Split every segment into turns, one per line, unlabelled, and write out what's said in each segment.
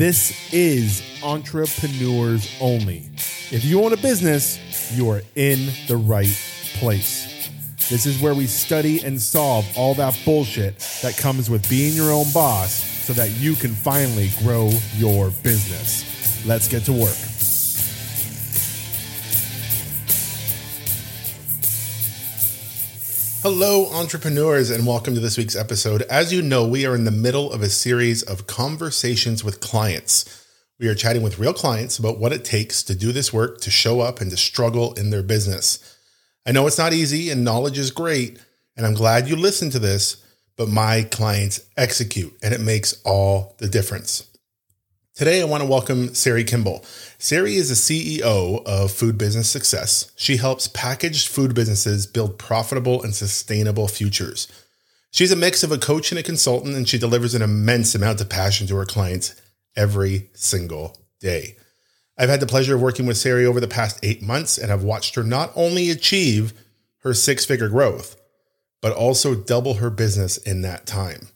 This is entrepreneurs only. If you own a business, you are in the right place. This is where we study and solve all that bullshit that comes with being your own boss so that you can finally grow your business. Let's get to work.
Hello, entrepreneurs, and welcome to this week's episode. As you know, we are in the middle of a series of conversations with clients. We are chatting with real clients about what it takes to do this work, to show up, and to struggle in their business. I know it's not easy, and knowledge is great, and I'm glad you listened to this, but my clients execute, and it makes all the difference. Today, I want to welcome Sari Kimbell. Sari is the CEO of Food Business Success. She helps packaged food businesses build profitable and sustainable futures. She's a mix of a coach and a consultant, and she delivers an immense amount of passion to her clients every single day. I've had the pleasure of working with Sari over the past eight months, and I've watched her not only achieve her six figure growth, but also double her business in that time.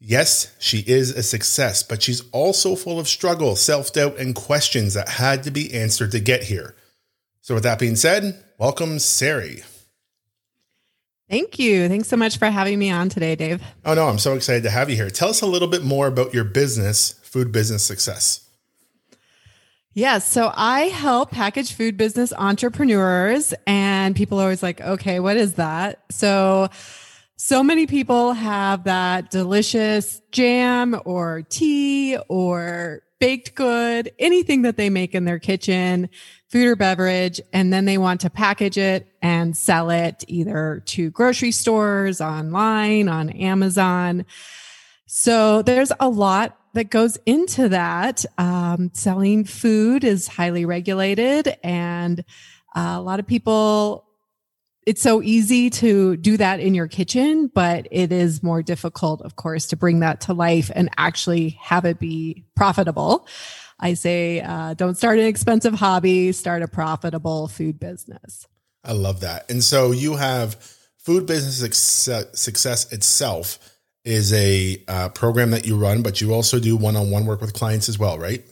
Yes, she is a success, but she's also full of struggle, self doubt, and questions that had to be answered to get here. So, with that being said, welcome, Sari.
Thank you. Thanks so much for having me on today, Dave.
Oh, no, I'm so excited to have you here. Tell us a little bit more about your business, Food Business Success.
Yes. so I help package food business entrepreneurs, and people are always like, okay, what is that? So, so many people have that delicious jam or tea or baked good, anything that they make in their kitchen, food or beverage, and then they want to package it and sell it either to grocery stores, online, on Amazon. So there's a lot that goes into that. Um, selling food is highly regulated, and uh, a lot of people it's so easy to do that in your kitchen, but it is more difficult, of course, to bring that to life and actually have it be profitable. I say, uh, don't start an expensive hobby, start a profitable food business.
I love that. And so you have food business success itself is a uh, program that you run, but you also do one on one work with clients as well, right?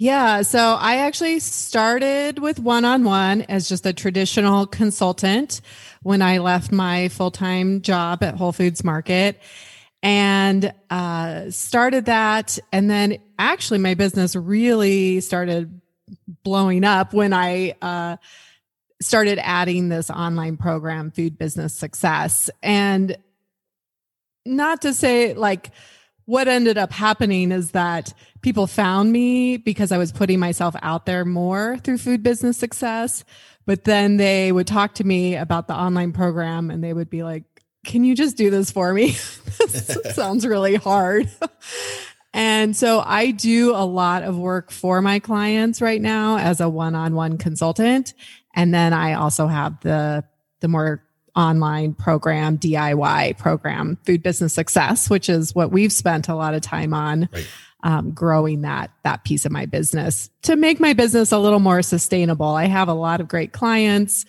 Yeah. So I actually started with one on one as just a traditional consultant when I left my full time job at Whole Foods Market and uh, started that. And then actually, my business really started blowing up when I uh, started adding this online program, Food Business Success. And not to say like, what ended up happening is that people found me because I was putting myself out there more through food business success. But then they would talk to me about the online program and they would be like, can you just do this for me? this sounds really hard. and so I do a lot of work for my clients right now as a one-on-one consultant. And then I also have the, the more online program, DIY program, Food Business Success, which is what we've spent a lot of time on. Right. Um, growing that that piece of my business to make my business a little more sustainable. I have a lot of great clients.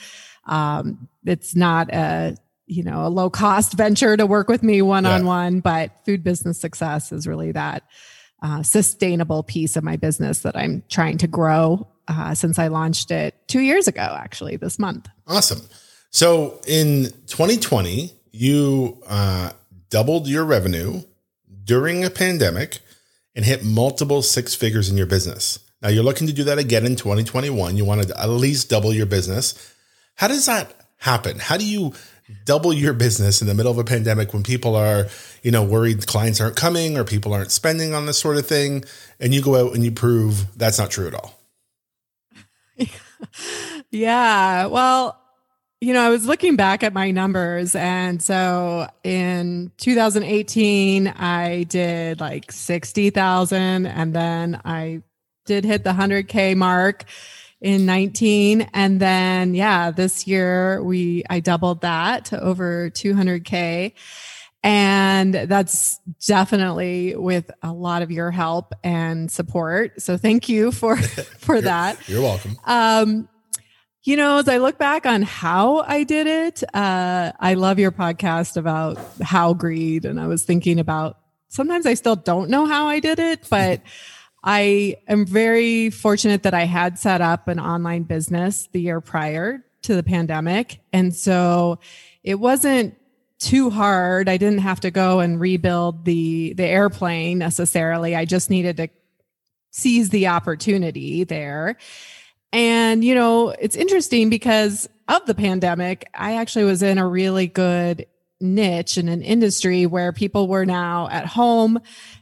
Um, it's not a you know a low cost venture to work with me one on one, but food business success is really that uh, sustainable piece of my business that I'm trying to grow uh, since I launched it two years ago, actually this month.
Awesome. So in 2020, you uh, doubled your revenue during a pandemic and hit multiple six figures in your business. Now you're looking to do that again in 2021. You want to at least double your business. How does that happen? How do you double your business in the middle of a pandemic when people are, you know, worried clients aren't coming or people aren't spending on this sort of thing and you go out and you prove that's not true at all?
yeah. Well, you know, I was looking back at my numbers. And so in 2018, I did like 60,000. And then I did hit the 100K mark in 19. And then, yeah, this year we, I doubled that to over 200K. And that's definitely with a lot of your help and support. So thank you for, for
you're,
that.
You're welcome.
Um, you know, as I look back on how I did it, uh, I love your podcast about how greed. And I was thinking about sometimes I still don't know how I did it, but I am very fortunate that I had set up an online business the year prior to the pandemic. And so it wasn't too hard. I didn't have to go and rebuild the the airplane necessarily. I just needed to seize the opportunity there. And you know, it's interesting because of the pandemic, I actually was in a really good niche in an industry where people were now at home.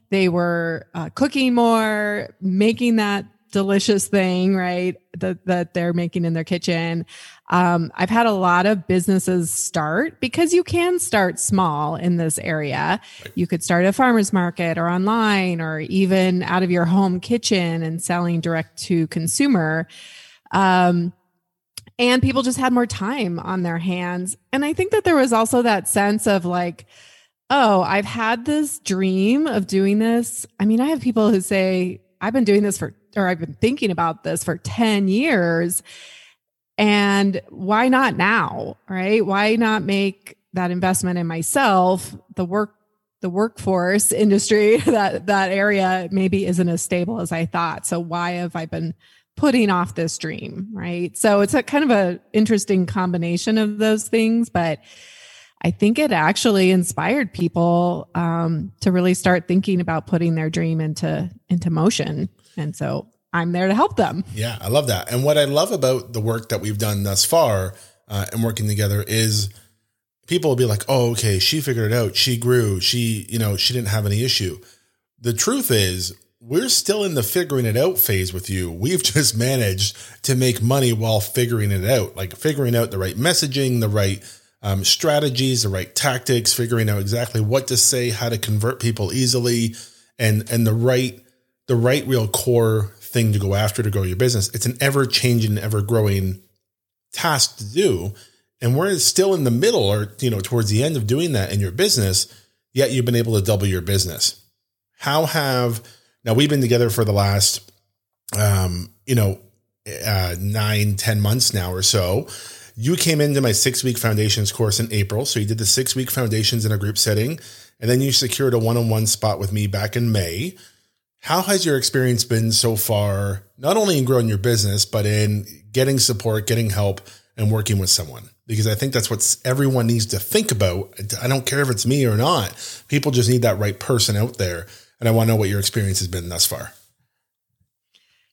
They were uh, cooking more, making that delicious thing, right? That, that they're making in their kitchen. Um, I've had a lot of businesses start because you can start small in this area. Right. You could start a farmer's market or online or even out of your home kitchen and selling direct to consumer. Um, and people just had more time on their hands. And I think that there was also that sense of like, oh, I've had this dream of doing this. I mean, I have people who say, I've been doing this for, or I've been thinking about this for 10 years. And why not now? Right? Why not make that investment in myself? The work, the workforce industry, that, that area maybe isn't as stable as I thought. So why have I been putting off this dream, right? So it's a kind of a interesting combination of those things, but I think it actually inspired people um, to really start thinking about putting their dream into into motion, and so I'm there to help them.
Yeah, I love that. And what I love about the work that we've done thus far uh, and working together is people will be like, "Oh, okay, she figured it out. She grew. She, you know, she didn't have any issue." The truth is, we're still in the figuring it out phase with you. We've just managed to make money while figuring it out, like figuring out the right messaging, the right um, strategies, the right tactics, figuring out exactly what to say, how to convert people easily, and and the right the right real core thing to go after to grow your business. It's an ever changing, ever growing task to do, and we're still in the middle, or you know, towards the end of doing that in your business. Yet you've been able to double your business. How have now we've been together for the last, um, you know, uh, nine, ten months now or so. You came into my six week foundations course in April. So you did the six week foundations in a group setting, and then you secured a one on one spot with me back in May. How has your experience been so far, not only in growing your business, but in getting support, getting help, and working with someone? Because I think that's what everyone needs to think about. I don't care if it's me or not. People just need that right person out there and I want to know what your experience has been thus far.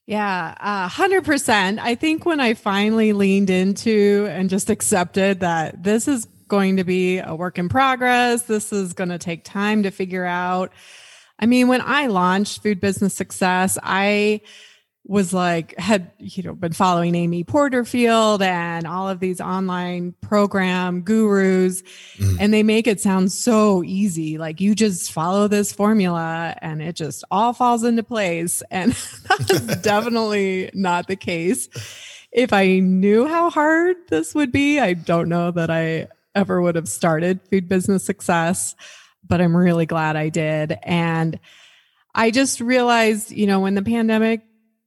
Yeah, hundred percent. I think when I finally leaned into and just accepted that this is going to be a work in progress, this is going to take time to figure out. I mean, when I launched Food Business Success, I was like had you know been following Amy Porterfield and all of these online program gurus mm. and they make it sound so easy. Like you just follow this formula and it just all falls into place. And that's definitely not the case. If I knew how hard this would be I don't know that I ever would have started food business success but I'm really glad I did and I just realized you know when the pandemic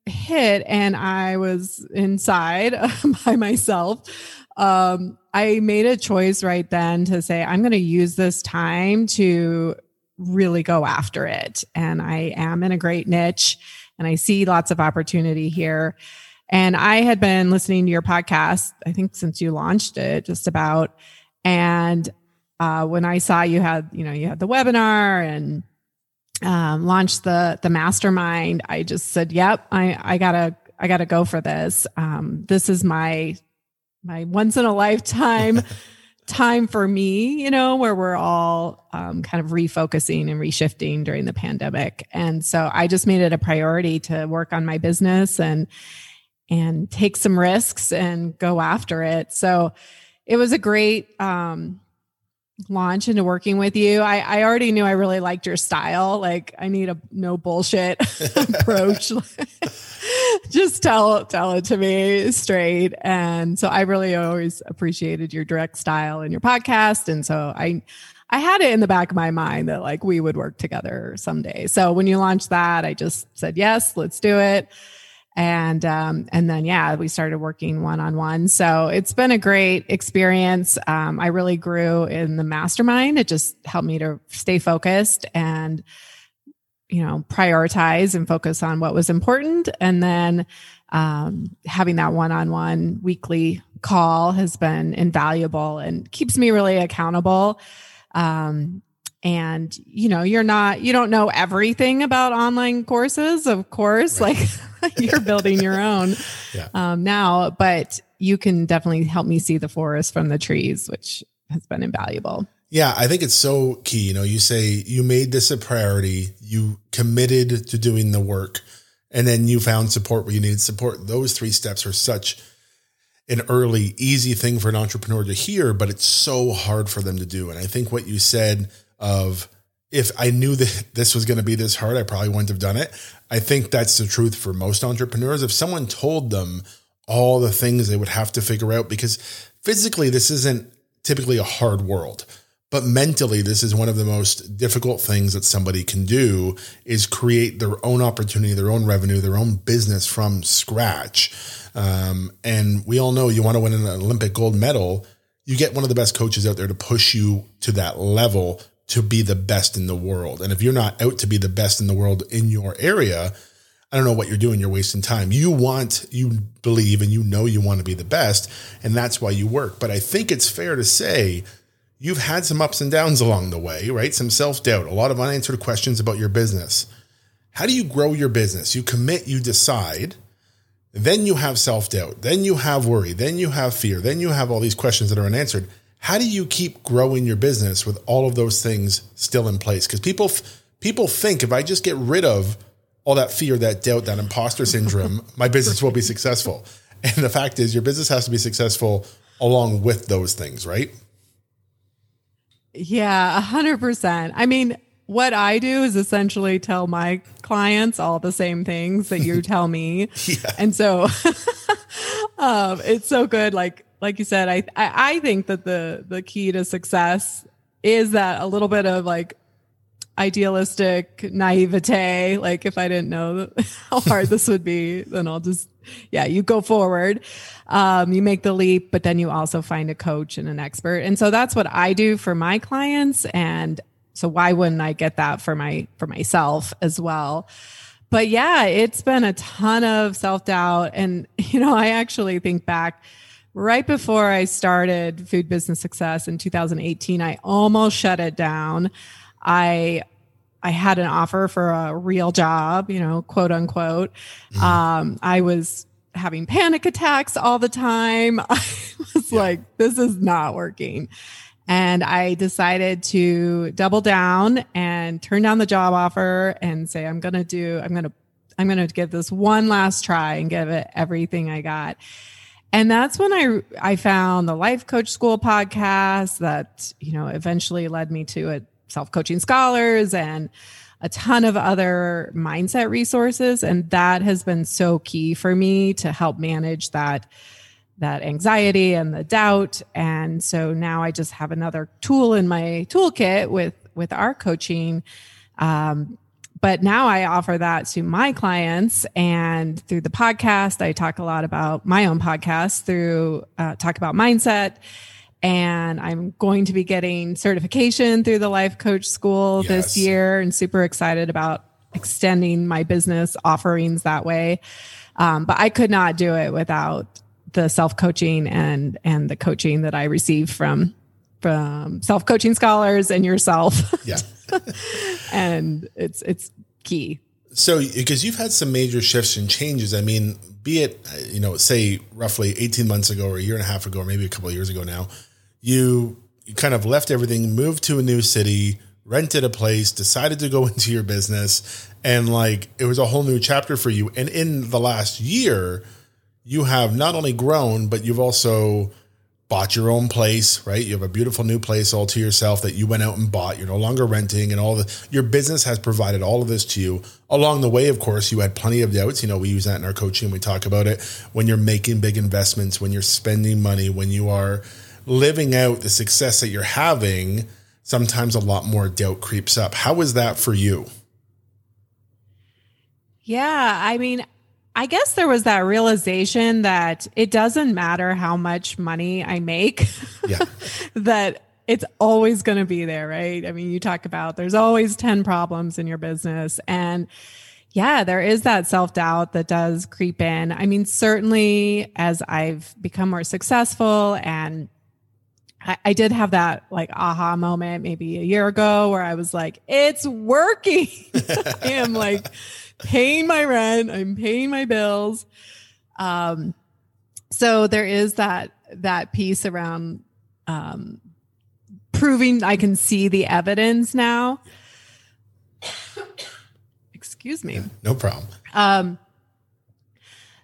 hit and I was inside by myself, um, I made a choice right then to say, I'm going to use this time to really go after it. And I am in a great niche and I see lots of opportunity here. And I had been listening to your podcast, I think since you launched it, just about. And uh, when I saw you had, you know, you had the webinar and um, launched the the mastermind, I just said, "Yep, I I gotta I gotta go for this. Um, this is my my once in a lifetime." time for me, you know, where we're all um, kind of refocusing and reshifting during the pandemic. And so I just made it a priority to work on my business and and take some risks and go after it. So it was a great um, launch into working with you. I, I already knew I really liked your style. Like I need a no bullshit approach. Just tell tell it to me straight. And so I really always appreciated your direct style in your podcast. And so I I had it in the back of my mind that like we would work together someday. So when you launched that, I just said yes, let's do it. And um, and then yeah we started working one-on-one. So it's been a great experience. Um, i really grew in the mastermind. It just helped me to stay focused and you know prioritize and focus on what was important. And then um, having that one-on-one weekly call has been invaluable and keeps me really accountable. Um, and you know you're not you don't know everything about online courses of course. Right. like you're building your own yeah. um, now but you can definitely help me see the forest from the trees which has been invaluable.
Yeah i think it's so key you know you say you made this a priority you committed to doing the work and then you found support where you needed support. Those three steps are such an early easy thing for an entrepreneur to hear but it's so hard for them to do. And i think what you said of if I knew that this was going to be this hard, I probably wouldn't have done it. I think that's the truth for most entrepreneurs. If someone told them all the things they would have to figure out, because physically, this isn't typically a hard world, but mentally, this is one of the most difficult things that somebody can do is create their own opportunity, their own revenue, their own business from scratch. Um, and we all know you want to win an Olympic gold medal. You get one of the best coaches out there to push you to that level to be the best in the world. And if you're not out to be the best in the world in your area, I don't know what you're doing. You're wasting time. You want, you believe, and you know you want to be the best. And that's why you work. But I think it's fair to say you've had some ups and downs along the way, right? Some self doubt, a lot of unanswered questions about your business. How do you grow your business? You commit, you decide. Then you have self doubt. Then you have worry. Then you have fear. Then you have all these questions that are unanswered how do you keep growing your business with all of those things still in place? Because people people think if I just get rid of all that fear, that doubt, that imposter syndrome, my business will be successful. And the fact is, your business has to be successful along with those things, right?
Yeah, a hundred percent. I mean, what I do is essentially tell my clients all the same things that you tell me. yeah. And so um, it's so good. Like like you said, I, I, I think that the the key to success is that a little bit of like idealistic naivete. Like if I didn't know how hard this would be, then I'll just yeah, you go forward. Um, you make the leap, but then you also find a coach and an expert. And so that's what I do for my clients. And so why wouldn't I get that for my for myself as well? But yeah, it's been a ton of self doubt. And, you know, I actually think back right before I started Food Business Success in 2018, I almost shut it down. I I had an offer for a real job, you know, quote unquote. Mm. Um, I was having panic attacks all the time. I was yeah. like, this is not working. And I decided to double down and turn down the job offer and say, I'm going to do, I'm going to, I'm going to give this one last try and give it everything I got. And that's when I I found the Life Coach School podcast that, you know, eventually led me to a self-coaching scholars and a ton of other mindset resources. And that has been so key for me to help manage that that anxiety and the doubt. And so now I just have another tool in my toolkit with with our coaching um, but now I offer that to my clients and through the podcast, I talk a lot about my own podcast through uh, talk about mindset. And I'm going to be getting certification through the life coach school yes. this year and super excited about extending my business offerings that way. Um, but I could not do it without the self coaching and, and the coaching that I receive from, from self coaching scholars and yourself.
Yeah.
and it's it's key.
So, because you've had some major shifts and changes, I mean, be it you know, say roughly eighteen months ago, or a year and a half ago, or maybe a couple of years ago now, you you kind of left everything, moved to a new city, rented a place, decided to go into your business, and like it was a whole new chapter for you. And in the last year, you have not only grown, but you've also bought your own place, right? You have a beautiful new place all to yourself that you went out and bought. You're no longer renting and all the your business has provided all of this to you. Along the way, of course, you had plenty of doubts. You know, we use that in our coaching. We talk about it when you're making big investments, when you're spending money, when you are living out the success that you're having, sometimes a lot more doubt creeps up. How was that for you?
Yeah, I mean, I guess there was that realization that it doesn't matter how much money I make,
Yeah.
that it's always going to be there, right? I mean, you talk about there's always 10 problems in your business. And yeah, there is that self doubt that does creep in. I mean, certainly as I've become more successful and I, I did have that like aha moment maybe a year ago where I was like, it's working. I am like paying my rent, I'm paying my bills. Um, so there is that that piece around um, proving I can see the evidence now. Excuse me.
No problem.
Um,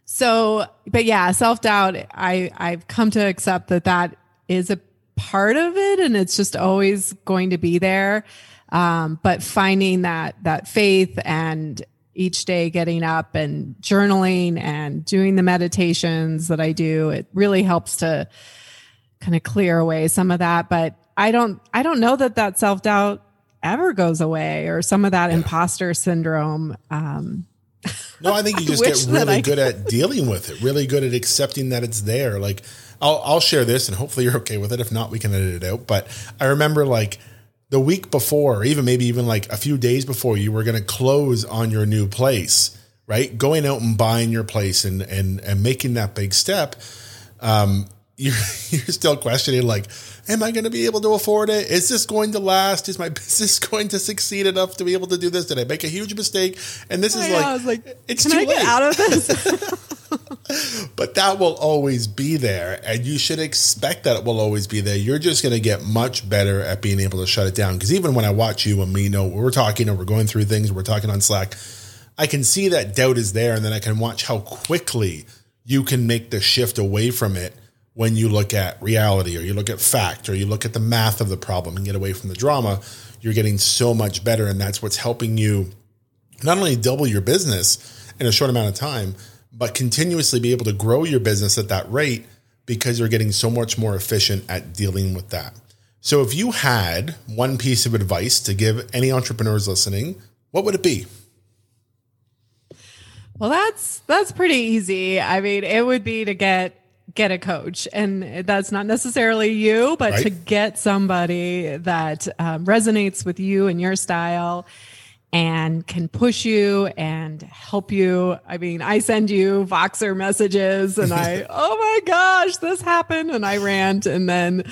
so, but yeah, self doubt. I I've come to accept that that is a part of it, and it's just always going to be there. Um, but finding that that faith and each day getting up and journaling and doing the meditations that I do, it really helps to kind of clear away some of that. But I don't I don't know that that self doubt ever goes away or some of that imposter syndrome. Um,
No, I think you just get really good at dealing with it, really good at accepting that it's there. Like I'll I'll share this and hopefully you're okay with it. If not, we can edit it out. But I remember like the week before, or even maybe even like a few days before you were gonna close on your new place, right? Going out and buying your place and and and making that big step. Um you're you're still questioning like am i going to be able to afford it? Is this going to last? Is my business going to succeed enough to be able to do this? Did i make a huge mistake? And this is like,
I was like,
it's
can
too
I get
late.
out of this?
but that will always be there and you should expect that it will always be there. You're just going to get much better at being able to shut it down because even when i watch you and me you know we're talking or we're going through things we're talking on slack i can see that doubt is there and then i can watch how quickly you can make the shift away from it when you look at reality or you look at fact or you look at the math of the problem and get away from the drama you're getting so much better and that's what's helping you not only double your business in a short amount of time, but continuously be able to grow your business at that rate because you're getting so much more efficient at dealing with that. So, if you had one piece of advice to give any entrepreneurs listening, what would it be?
well, that's that's pretty easy. I mean, it would be to get get a coach, and that's not necessarily you, but to get somebody that um, resonates with you and your style. And can push you and help you. I mean, I send you Voxer messages and I, oh my gosh, this happened. And I rant. And then,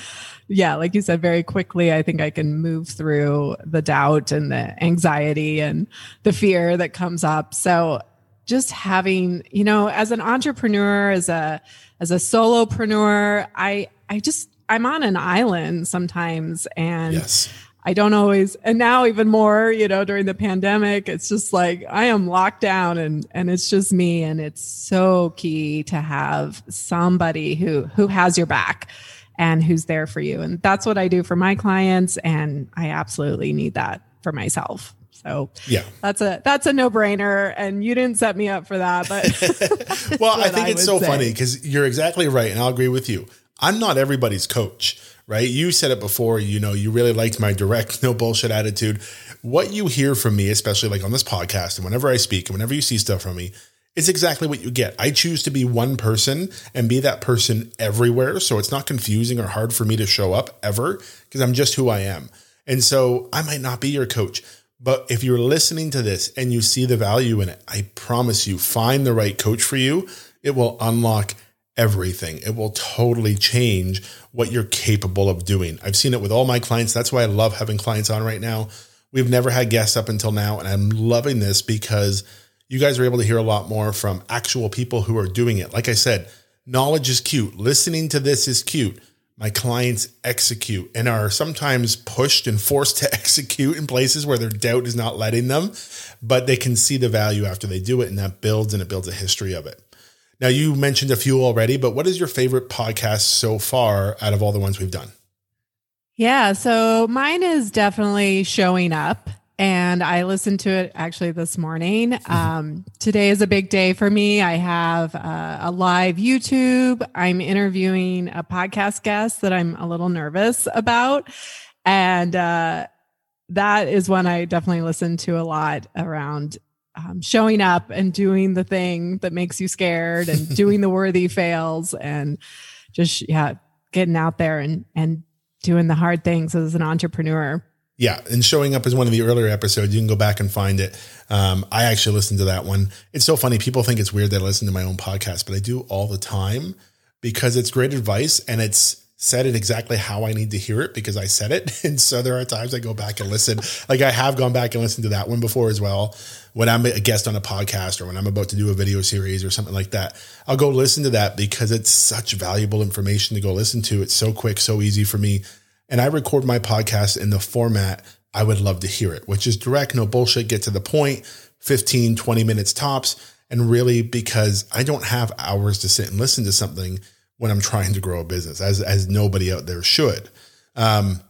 yeah, like you said, very quickly, I think I can move through the doubt and the anxiety and the fear that comes up. So just having, you know, as an entrepreneur, as a as a solopreneur, I I just I'm on an island sometimes and
Yes.
I don't always and now even more, you know, during the pandemic, it's just like I am locked down and and it's just me and it's so key to have somebody who who has your back and who's there for you. And that's what I do for my clients and I absolutely need that for myself. So
Yeah.
that's a that's a no brainer, and you didn't set me up for that. But
Well, I think
I
it's so
say.
funny because you're exactly right, and I'll agree with you. I'm not everybody's coach, right? You said it before, you know, you really liked my direct, no bullshit attitude. What you hear from me, especially like on this podcast and whenever I speak and whenever you see stuff from me, it's exactly what you get. I choose to be one person and be that person everywhere. So it's not confusing or hard for me to show up ever because I'm just who I am. And so I might not be your coach, but if you're listening to this and you see the value in it, I promise you, find the right coach for you. It will unlock everything. It will totally change what you're capable of doing. I've seen it with all my clients. That's why I love having clients on right now. We've never had guests up until now, and I'm loving this because you guys are able to hear a lot more from actual people who are doing it. Like I said, knowledge is cute. Listening to this is cute. My clients execute and are sometimes pushed and forced to execute in places where their doubt is not letting them, but they can see the value after they do it, and that builds and it builds a history of it. Now, you mentioned a few already, but what is your favorite podcast so far out of all the ones we've done?
yeah, so mine is definitely showing up, and I listened to it actually this morning. Um, today is a big day for me. I have uh, a live YouTube. I'm interviewing a podcast guest that I'm a little nervous about, and uh, that is one I definitely listen to a lot around um, showing up and doing the thing that makes you scared and doing the worthy fails and just yeah getting out there and and doing the hard things as an entrepreneur
yeah, and showing up is one of the earlier episodes. You can go back and find it. Um, I actually listened to that one. It's so funny. People think it's weird that I listen to my own podcast, but I do all the time because it's great advice and it's said it exactly how I need to hear it because I said it. And so there are times I go back and listen. Like I have gone back and listened to that one before as well. When I'm a guest on a podcast or when I'm about to do a video series or something like that, I'll go listen to that because it's such valuable information to go listen to. It's so quick, so easy for me. And I record my podcast in the format I would love to hear it, which is direct, no bullshit, get to the point, 15, 20 minutes tops. And really, because I don't have hours to sit and listen to something when I'm trying to grow a business, as as nobody out there should. Um,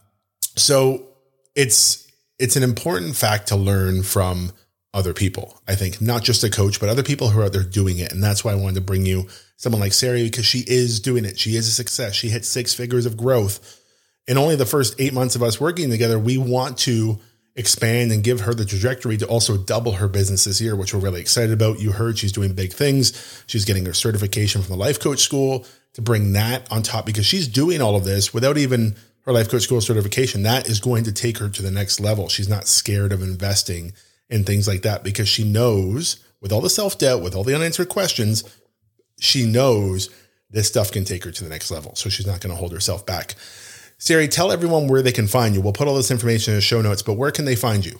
so it's it's an important fact to learn from other people. I think not just a coach, but other people who are out there doing it. And that's why I wanted to bring you someone like Sari because she is doing it. She is a success. She hit six figures of growth in only the first eight months of us working together. We want to expand and give her the trajectory to also double her business this year, which we're really excited about. You heard she's doing big things. She's getting her certification from the life coach school to bring that on top because she's doing all of this without even her life coach school certification. That is going to take her to the next level. She's not scared of investing in things like that because she knows with all the self doubt, with all the unanswered questions, she knows this stuff can take her to the next level. So she's not going to hold herself back. Sari, tell everyone where they can find you. We'll put all this information in the show notes, but where can they find you?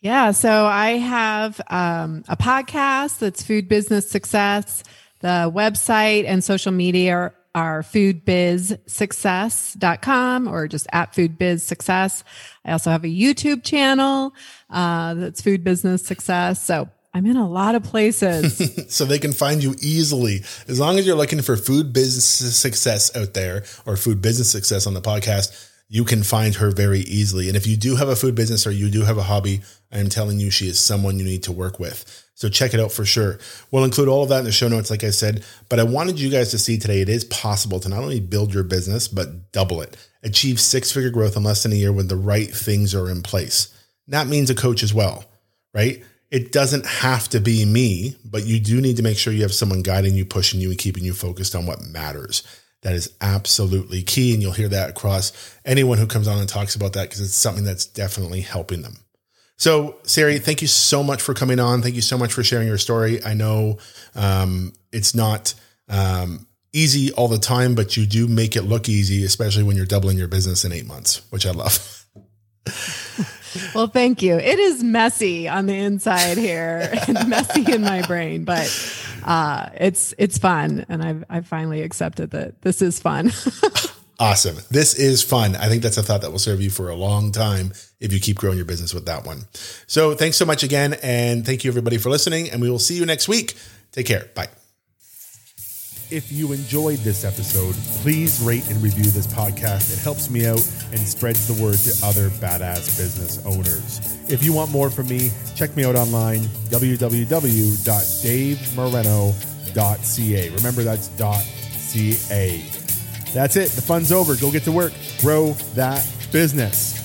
Yeah, so I have um, a podcast that's Food Business Success. The website and social media are, are foodbizsuccess.com or just at foodbizsuccess. I also have a YouTube channel uh, that's Food Business Success. So I'm in a lot of places.
so they can find you easily. As long as you're looking for food business success out there or food business success on the podcast, you can find her very easily. And if you do have a food business or you do have a hobby, I am telling you, she is someone you need to work with. So check it out for sure. We'll include all of that in the show notes, like I said. But I wanted you guys to see today it is possible to not only build your business, but double it, achieve six figure growth in less than a year when the right things are in place. That means a coach as well, right? It doesn't have to be me, but you do need to make sure you have someone guiding you, pushing you, and keeping you focused on what matters. That is absolutely key. And you'll hear that across anyone who comes on and talks about that because it's something that's definitely helping them. So, Sari, thank you so much for coming on. Thank you so much for sharing your story. I know um, it's not um, easy all the time, but you do make it look easy, especially when you're doubling your business in eight months, which I love.
well, thank you. It is messy on the inside here and messy in my brain, but uh, it's it's fun, and I've I've finally accepted that this is fun.
awesome. This is fun. I think that's a thought that will serve you for a long time if you keep growing your business with that one. So thanks so much again, and thank you everybody for listening. And we will see you next week. Take care. Bye.
If you enjoyed this episode, please rate and review this podcast. It helps me out and spreads the word to other badass business owners. If you want more from me, check me out online www.davemoreno.ca. Remember, that's .ca. That's it. The fun's over. Go get to work. Grow that business.